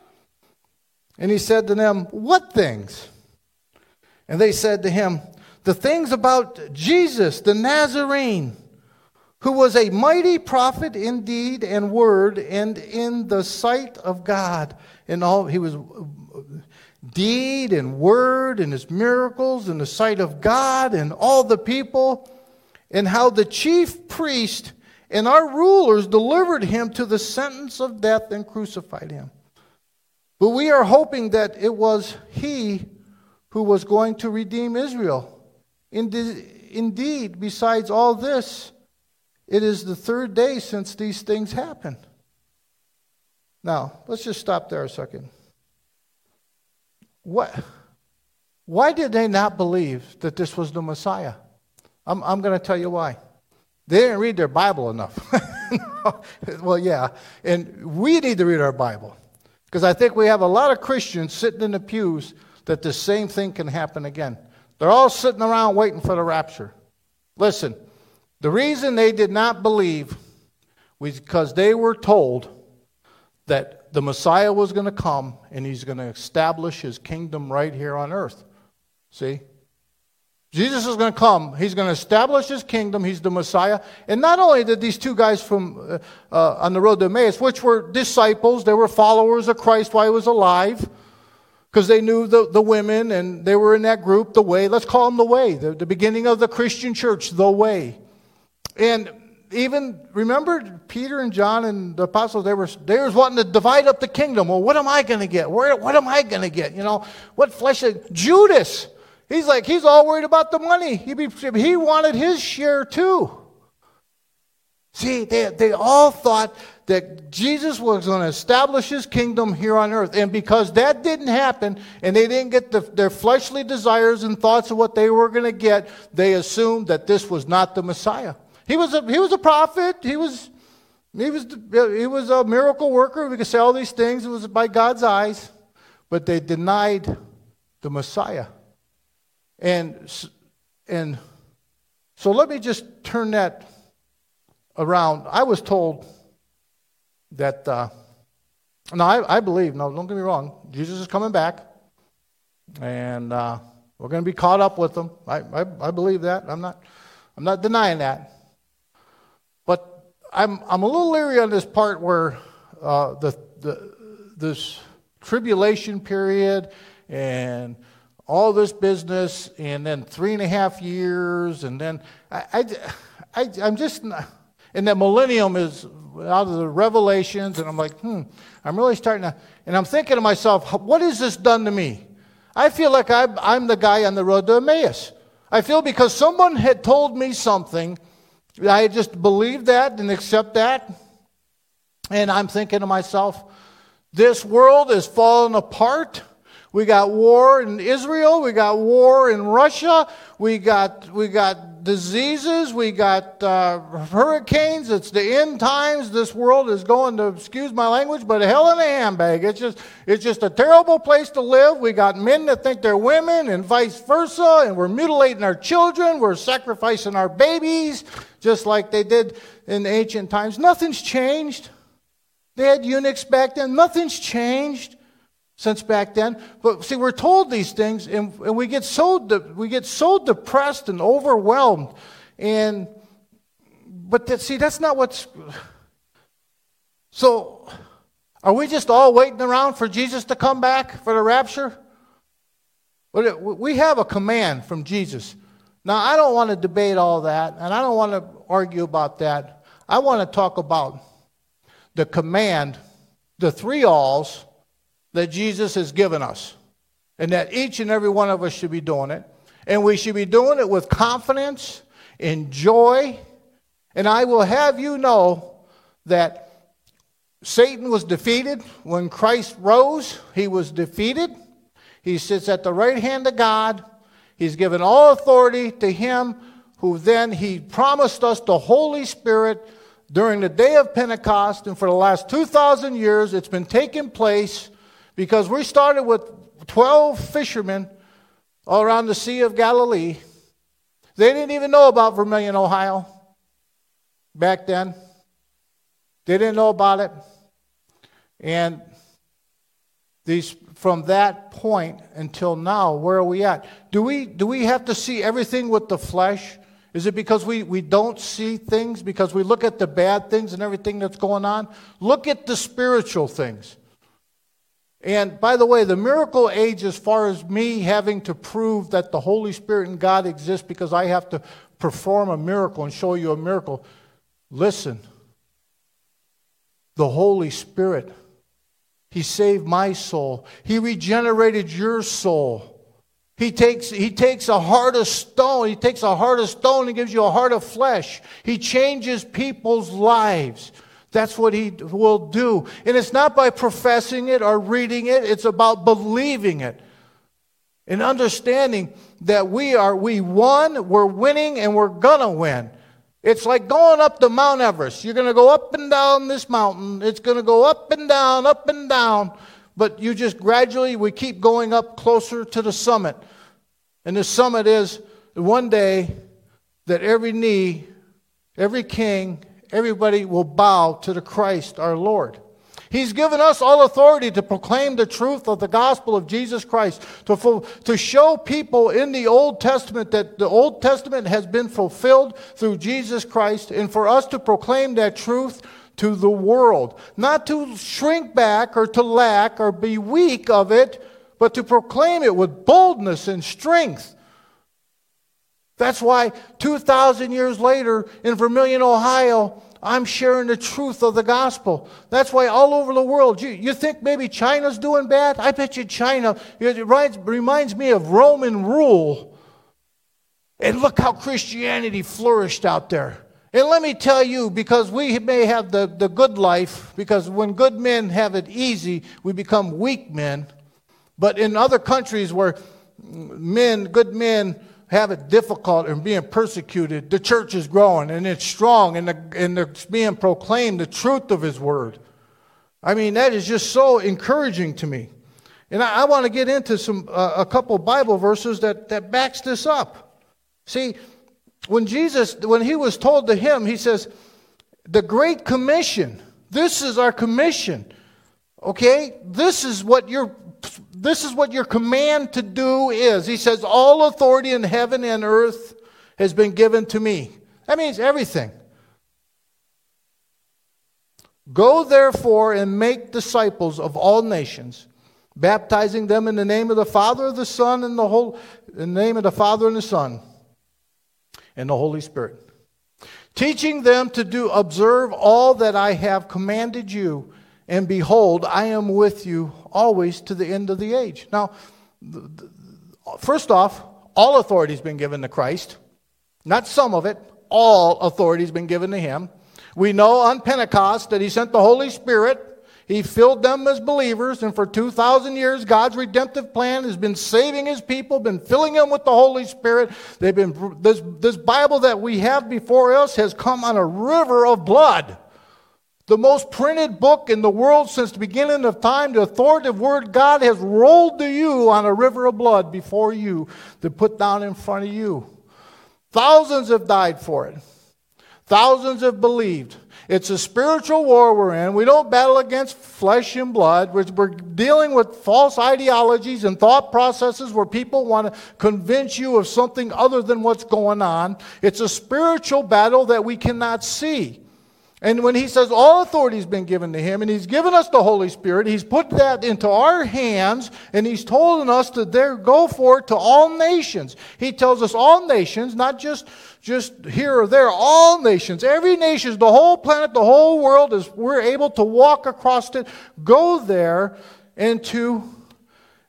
[SPEAKER 1] And he said to them, What things? And they said to him, The things about Jesus, the Nazarene, who was a mighty prophet in deed and word, and in the sight of God. And all he was deed and word and his miracles in the sight of God and all the people and how the chief priest and our rulers delivered him to the sentence of death and crucified him. But we are hoping that it was he who was going to redeem Israel. Indeed, besides all this, it is the third day since these things happened. Now, let's just stop there a second. What, why did they not believe that this was the Messiah? I'm, I'm going to tell you why. They didn't read their Bible enough. *laughs* well, yeah. And we need to read our Bible. Because I think we have a lot of Christians sitting in the pews that the same thing can happen again. They're all sitting around waiting for the rapture. Listen, the reason they did not believe was because they were told that the Messiah was going to come and he's going to establish his kingdom right here on earth. See? Jesus is going to come. He's going to establish his kingdom. He's the Messiah. And not only did these two guys from uh, uh, on the road to Emmaus, which were disciples, they were followers of Christ while he was alive, because they knew the, the women and they were in that group, the way. Let's call them the way, the, the beginning of the Christian church, the way. And even remember Peter and John and the apostles, they were they were wanting to divide up the kingdom. Well, what am I going to get? Where, what am I going to get? You know, what flesh? Judas He's like, he's all worried about the money. He, be, he wanted his share too. See, they, they all thought that Jesus was going to establish his kingdom here on earth. And because that didn't happen and they didn't get the, their fleshly desires and thoughts of what they were going to get, they assumed that this was not the Messiah. He was a, he was a prophet. He was, he, was, he was a miracle worker. We could say all these things. It was by God's eyes. But they denied the Messiah. And, and so let me just turn that around. I was told that, uh, no, I, I, believe, no, don't get me wrong, Jesus is coming back, and uh, we're going to be caught up with him. I, I, I believe that. I'm not, I'm not denying that. I'm, I'm a little leery on this part where uh, the, the, this tribulation period and all this business and then three and a half years and then I, I, I, am just and that millennium is out of the revelations and i'm like hmm i'm really starting to and i'm thinking to myself what has this done to me? I feel like i'm, I'm the guy on the road to emmaus. I feel because someone had told me something i just believe that and accept that and i'm thinking to myself this world is falling apart we got war in Israel. We got war in Russia. We got, we got diseases. We got uh, hurricanes. It's the end times. This world is going to, excuse my language, but hell in a handbag. It's just, it's just a terrible place to live. We got men that think they're women and vice versa. And we're mutilating our children. We're sacrificing our babies just like they did in ancient times. Nothing's changed. They had eunuchs back then. Nothing's changed since back then. But see, we're told these things, and, and we get so de- we get so depressed and overwhelmed. And but that, see, that's not what's. So, are we just all waiting around for Jesus to come back for the rapture? But we have a command from Jesus. Now, I don't want to debate all that, and I don't want to argue about that. I want to talk about the command, the three alls that Jesus has given us, and that each and every one of us should be doing it. And we should be doing it with confidence, in joy. And I will have you know that Satan was defeated when Christ rose, he was defeated. He sits at the right hand of God. He's given all authority to him who then he promised us the Holy Spirit during the day of Pentecost. And for the last 2,000 years, it's been taking place because we started with 12 fishermen all around the Sea of Galilee. They didn't even know about Vermilion, Ohio back then. They didn't know about it. And these from that point until now, where are we at? Do we do we have to see everything with the flesh? Is it because we, we don't see things, because we look at the bad things and everything that's going on? Look at the spiritual things. And by the way, the miracle age, as far as me having to prove that the Holy Spirit and God exist because I have to perform a miracle and show you a miracle, listen, the Holy Spirit, He saved my soul, He regenerated your soul. He takes, he takes a heart of stone. He takes a heart of stone and gives you a heart of flesh. He changes people's lives. That's what he will do. And it's not by professing it or reading it, it's about believing it. And understanding that we are, we won, we're winning, and we're gonna win. It's like going up to Mount Everest. You're gonna go up and down this mountain. It's gonna go up and down, up and down. But you just gradually, we keep going up closer to the summit. And the summit is one day that every knee, every king, everybody will bow to the Christ our Lord. He's given us all authority to proclaim the truth of the gospel of Jesus Christ, to, to show people in the Old Testament that the Old Testament has been fulfilled through Jesus Christ, and for us to proclaim that truth to the world. Not to shrink back or to lack or be weak of it, but to proclaim it with boldness and strength. That's why 2,000 years later in Vermilion, Ohio, I'm sharing the truth of the gospel. That's why all over the world, you, you think maybe China's doing bad? I bet you China, it reminds, me of Roman rule. And look how Christianity flourished out there. And let me tell you, because we may have the, the good life, because when good men have it easy, we become weak men. But in other countries where men, good men, have it difficult and being persecuted, the church is growing and it's strong and, the, and it's being proclaimed the truth of His Word. I mean, that is just so encouraging to me. And I, I want to get into some uh, a couple Bible verses that, that backs this up. See, when Jesus, when he was told to him, he says, the Great Commission, this is our commission. Okay? This is what you're this is what your command to do is. He says, All authority in heaven and earth has been given to me. That means everything. Go therefore and make disciples of all nations, baptizing them in the name of the Father, the Son, and the whole in the name of the Father and the Son, and the Holy Spirit. Teaching them to do observe all that I have commanded you, and behold, I am with you always to the end of the age. Now, first off, all authority has been given to Christ, not some of it. All authority has been given to him. We know on Pentecost that he sent the Holy Spirit. He filled them as believers, and for 2,000 years, God's redemptive plan has been saving his people, been filling them with the Holy Spirit. They've been, this, this Bible that we have before us has come on a river of blood. The most printed book in the world since the beginning of time, the authoritative word God has rolled to you on a river of blood before you to put down in front of you. Thousands have died for it. Thousands have believed. It's a spiritual war we're in. We don't battle against flesh and blood. We're, dealing with false ideologies and thought processes where people want to convince you of something other than what's going on. It's a spiritual battle that we cannot see. And when he says all authority has been given to him, and he's given us the Holy Spirit, he's put that into our hands, and he's told us to there go for it to all nations. He tells us all nations, not just, just here or there, all nations, every nation, the whole planet, the whole world, is we're able to walk across it, go there, and to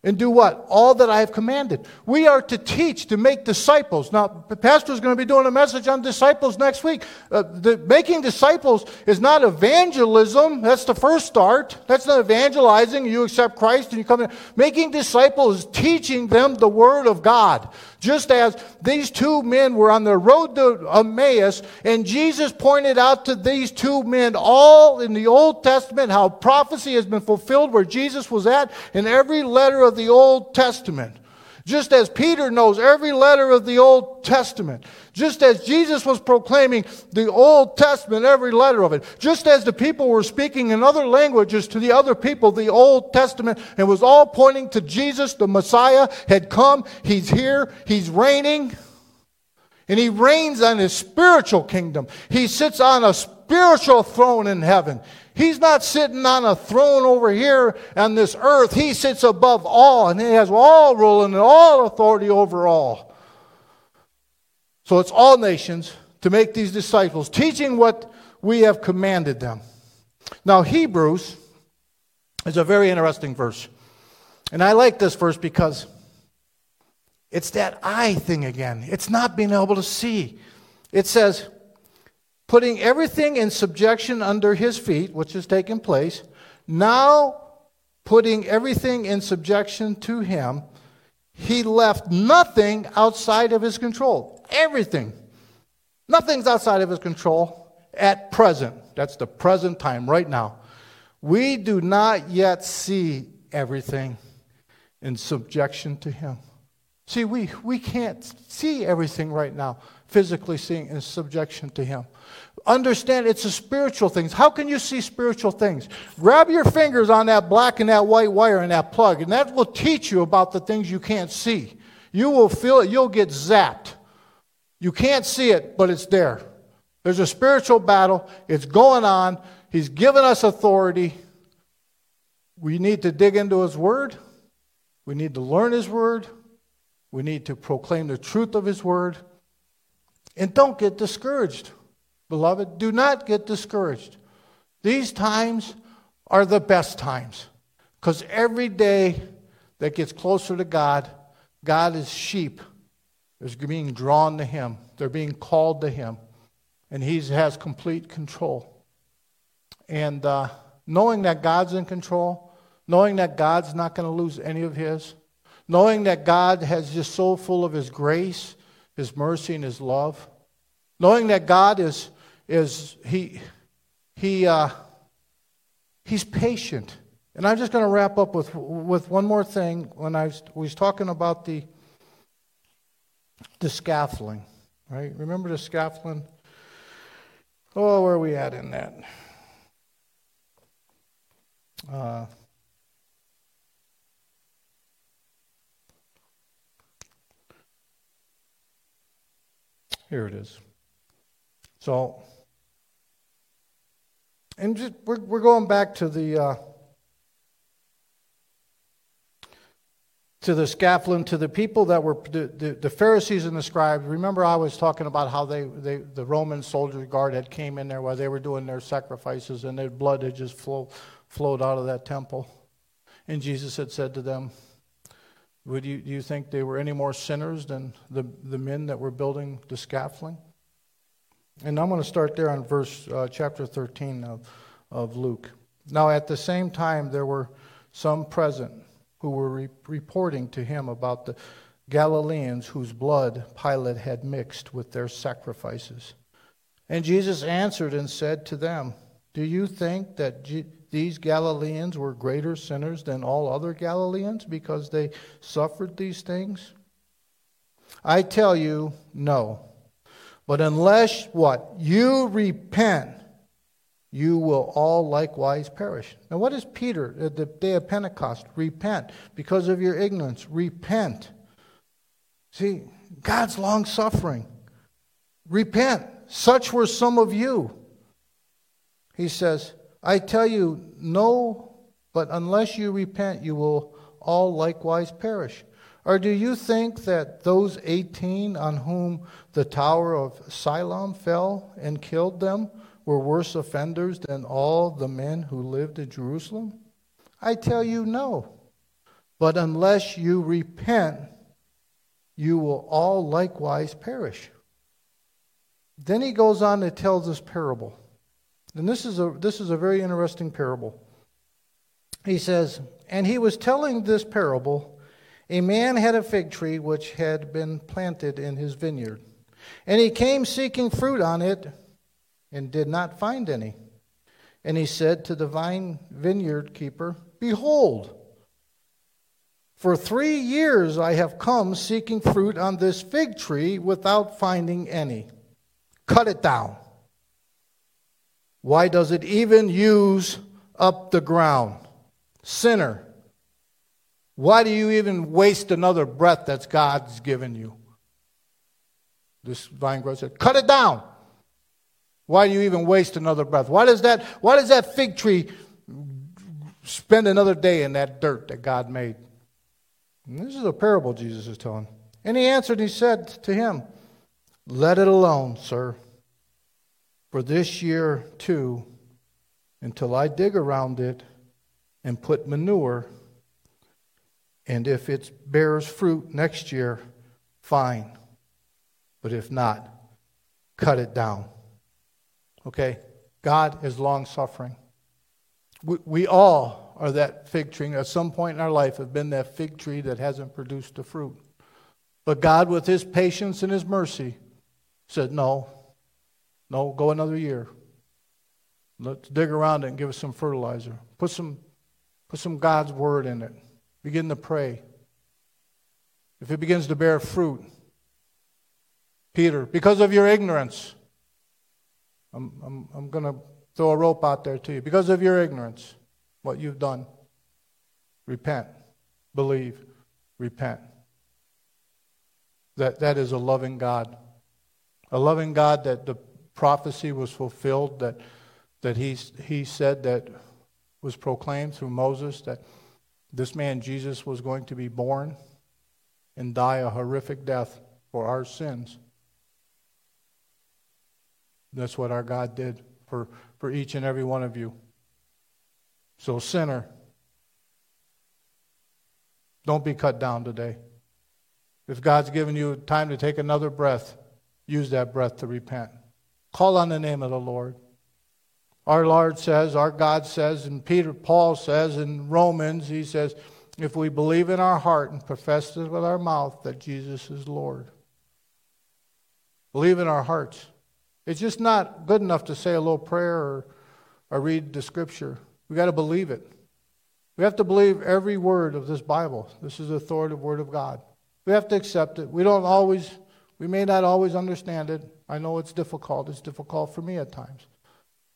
[SPEAKER 1] and do what? All that I have commanded. We are to teach, to make disciples. Now, the pastor is going to be doing a message on disciples next week. Uh, the, making disciples is not evangelism. That's the first start. That's not evangelizing. You accept Christ and you come in. Making disciples is teaching them the Word of God. Just as these two men were on the road to Emmaus, and Jesus pointed out to these two men all in the Old Testament how prophecy has been fulfilled where Jesus was at in every letter of the Old Testament. Just as Peter knows every letter of the Old Testament, just as Jesus was proclaiming the Old Testament, every letter of it, just as the people were speaking in other languages to the other people, the Old Testament, and was all pointing to Jesus, the Messiah had come, he's here, he's reigning, and he reigns on his spiritual kingdom. He sits on a spiritual throne in heaven. He's not sitting on a throne over here on this earth. He sits above all, and he has all rule and all authority over all. So it's all nations to make these disciples, teaching what we have commanded them. Now, Hebrews is a very interesting verse. And I like this verse because it's that eye thing again. It's not being able to see. It says, putting everything in subjection under his feet, which has taken place, now putting everything in subjection to him, he left nothing outside of his control. Everything. Nothing's outside of his control at present. That's the present time, right now. We do not yet see everything in subjection to him. See, we, we can't see everything right now, physically seeing in subjection to him. Understand it's a spiritual thing. How can you see spiritual things? Grab your fingers on that black and that white wire and that plug, and that will teach you about the things you can't see. You will feel it, you'll get zapped. You can't see it, but it's there. There's a spiritual battle, it's going on. He's given us authority. We need to dig into His Word, we need to learn His Word, we need to proclaim the truth of His Word. And don't get discouraged. Beloved, do not get discouraged. These times are the best times because every day that gets closer to God, God is sheep. Is being drawn to Him. They're being called to Him, and He has complete control. And uh, knowing that God's in control, knowing that God's not going to lose any of His, knowing that God has just so full of His grace, His mercy, and His love, knowing that God is is he, he, uh, he's patient. And I'm just going to wrap up with, with one more thing. When I was, was talking about the, the scaffolding, right? Remember the scaffolding? Oh, where are we at in that? Uh, here it is. So, and just, we're, we're going back to the uh, to the scaffolding, to the people that were the, the, Pharisees and the scribes. Remember, I was talking about how they, they the Roman soldier guard had came in there while they were doing their sacrifices, and their blood had just flow, flowed out of that temple. And Jesus had said to them, "Would you do you think they were any more sinners than the the men that were building the scaffolding?" And I'm going to start there on verse uh, chapter 13 of, of Luke. Now, at the same time, there were some present who were re- reporting to him about the Galileans whose blood Pilate had mixed with their sacrifices. And Jesus answered and said to them, Do you think that these Galileans were greater sinners than all other Galileans because they suffered these things? I tell you, no. But unless what? You repent, you will all likewise perish. Now, what is Peter at the day of Pentecost? Repent. Because of your ignorance, repent. See, God's long suffering. Repent. Such were some of you. He says, I tell you, no, but unless you repent, you will all likewise perish. Or do you think that those 18 on whom the tower of Siloam fell and killed them were worse offenders than all the men who lived in Jerusalem? I tell you, no. But unless you repent, you will all likewise perish. Then he goes on to tell this parable. And this is a, this is a very interesting parable. He says, And he was telling this parable a man had a fig tree which had been planted in his vineyard. And he came seeking fruit on it and did not find any. And he said to the vine vineyard keeper, Behold, For three years I have come seeking fruit on this fig tree without finding any. Cut it down. Why does it even use up the ground? Sinner, why do you even waste another breath that God's given you? This vine grower said, Cut it down. Why do you even waste another breath? Why does that, why does that fig tree spend another day in that dirt that God made? And this is a parable Jesus is telling. And he answered, and he said to him, Let it alone, sir. For this year, too, until I dig around it and put manure, and if it bears fruit next year, fine. But if not, cut it down. Okay? God is long suffering. We, we all are that fig tree. At some point in our life, have been that fig tree that hasn't produced a fruit. But God, with His patience and His mercy, said, No, no, go another year. Let's dig around it and give us some fertilizer. Put some, put some God's word in it. Begin to pray. If it begins to bear fruit, Peter, because of your ignorance, I'm, I'm, I'm going to throw a rope out there to you. Because of your ignorance, what you've done, repent, believe, repent. That, that is a loving God. A loving God that the prophecy was fulfilled, that, that he, he said that was proclaimed through Moses that this man Jesus was going to be born and die a horrific death for our sins. That's what our God did for, for each and every one of you. So, sinner, don't be cut down today. If God's given you time to take another breath, use that breath to repent. Call on the name of the Lord. Our Lord says, our God says, and Peter Paul says in Romans, he says, if we believe in our heart and profess it with our mouth that Jesus is Lord. Believe in our hearts. It's just not good enough to say a little prayer or, or read the scripture. We got to believe it. We have to believe every word of this Bible. This is the authoritative word of God. We have to accept it. We don't always, we may not always understand it. I know it's difficult. It's difficult for me at times.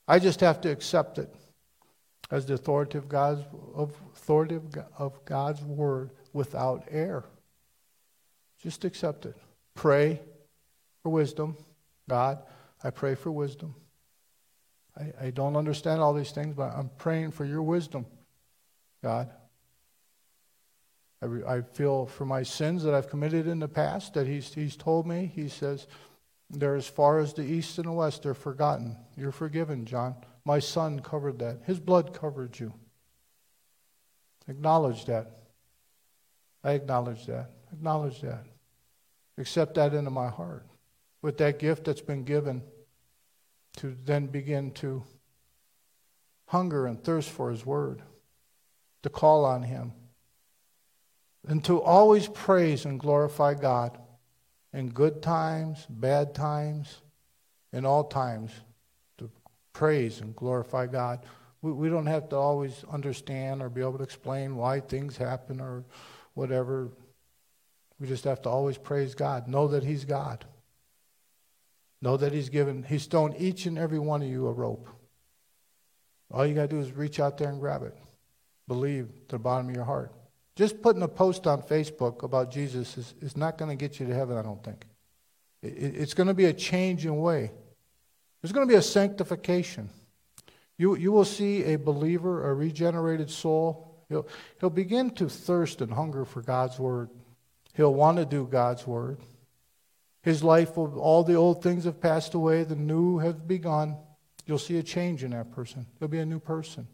[SPEAKER 1] I just have to accept it as the authoritative God's of God's word without error. Just accept it. Pray for wisdom. God, I pray for wisdom. I, I don't understand all these things, but I'm praying for your wisdom, God. I, re, I feel for my sins that I've committed in the past that he's, he's told me. He says, they're as far as the east and the west, they're forgotten. You're forgiven, John. My son covered that. His blood covered you. Acknowledge that. I acknowledge that. Acknowledge that. Accept that into my heart. With that gift that's been given, to then begin to hunger and thirst for His Word, to call on Him, and to always praise and glorify God in good times, bad times, in all times, to praise and glorify God. We, we don't have to always understand or be able to explain why things happen or whatever. We just have to always praise God. Know that He's God. Know that He's given, He's thrown each and every one of you a rope. All you got to do is reach out there and grab it. Believe to the bottom of your heart. Just putting a post on Facebook about Jesus is, is not going to get you to heaven, I don't think. It, it's going to be a change in way. There's going to be a sanctification. You, you will see a believer, a regenerated soul. He'll, he'll begin to thirst and hunger for God's word. He'll want to do God's word. His life will, all the old things have passed away, the new have begun. You'll see a change in that person. He'll be a new person.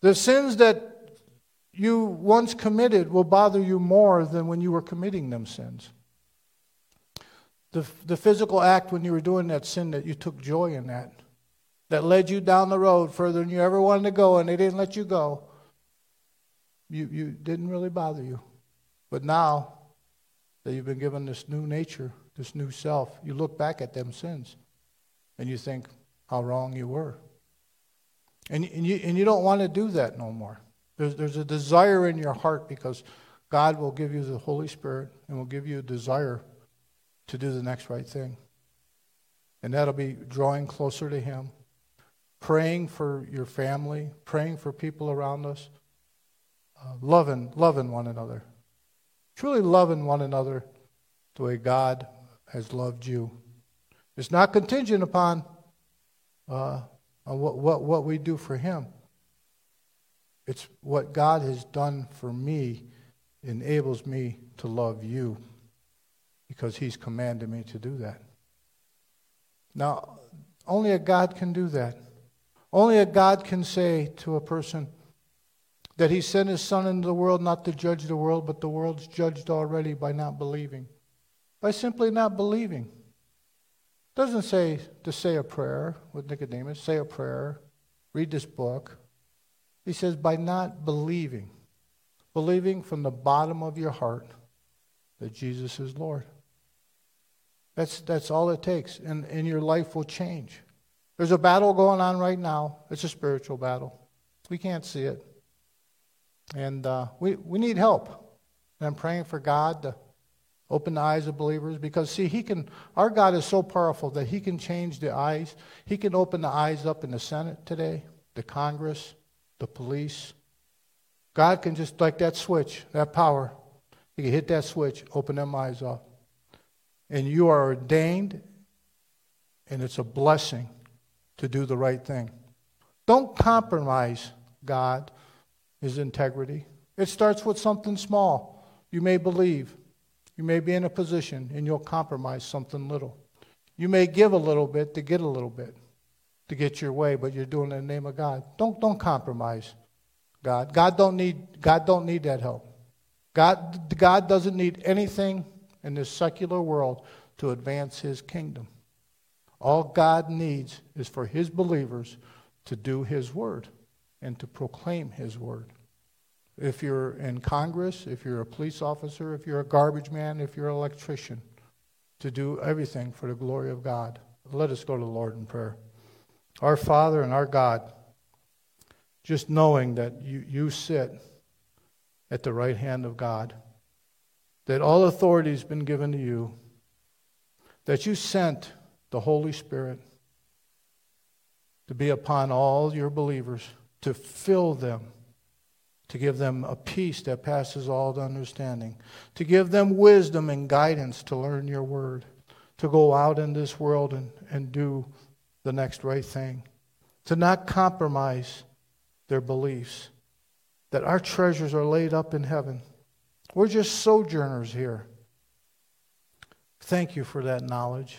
[SPEAKER 1] The sins that you once committed will bother you more than when you were committing them sins. The, the physical act when you were doing that sin that you took joy in that, that led you down the road further than you ever wanted to go and they didn't let you go, you, you didn't really bother you. But now that you've been given this new nature, this new self, you look back at them sins and you think how wrong you were. And, and, you, and you don't want to do that no more. There's, there's a desire in your heart because God will give you the Holy Spirit and will give you a desire to do the next right thing. And that'll be drawing closer to Him, praying for your family, praying for people around us, uh, loving, loving one another, truly loving one another the way God has loved you. It's not contingent upon uh, what, what, what we do for Him. It's what God has done for me enables me to love you because He's commanded me to do that. Now, only a God can do that. Only a God can say to a person that He sent His Son into the world not to judge the world, but the world's judged already by not believing. By simply not believing. Doesn't say to say a prayer with Nicodemus, say a prayer, read this book. He says by not believing. Believing from the bottom of your heart that Jesus is Lord. That's, that's all it takes, and, and your life will change. There's a battle going on right now. It's a spiritual battle. We can't see it. And uh, we, we need help. And I'm praying for God to open the eyes of believers because, see, He can, our God is so powerful that He can change the eyes. He can open the eyes up in the Senate today, the Congress, the police. God can just, like that switch, that power, He can hit that switch, open them eyes up and you are ordained, and it's a blessing to do the right thing. Don't compromise God, His integrity. It starts with something small. You may believe, you may be in a position, and you'll compromise something little. You may give a little bit to get a little bit, to get your way, but you're doing it in the name of God. Don't, don't compromise God. God don't need, God don't need that help. God, God doesn't need anything in this secular world to advance his kingdom. All God needs is for his believers to do his word and to proclaim his word. If you're in Congress, if you're a police officer, if you're a garbage man, if you're an electrician, to do everything for the glory of God. Let us go to the Lord in prayer. Our Father and our God, just knowing that you, you sit at the right hand of God that all authority has been given to you, that you sent the Holy Spirit to be upon all your believers, to fill them, to give them a peace that passes all understanding, to give them wisdom and guidance to learn your word, to go out in this world and, and do the next right thing, to not compromise their beliefs, that our treasures are laid up in heaven we're just sojourners here. Thank you for that knowledge.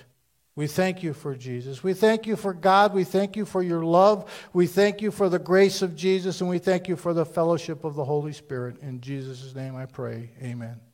[SPEAKER 1] We thank you for Jesus. We thank you for God. We thank you for your love. We thank you for the grace of Jesus. And we thank you for the fellowship of the Holy Spirit. In Jesus' name I pray. Amen.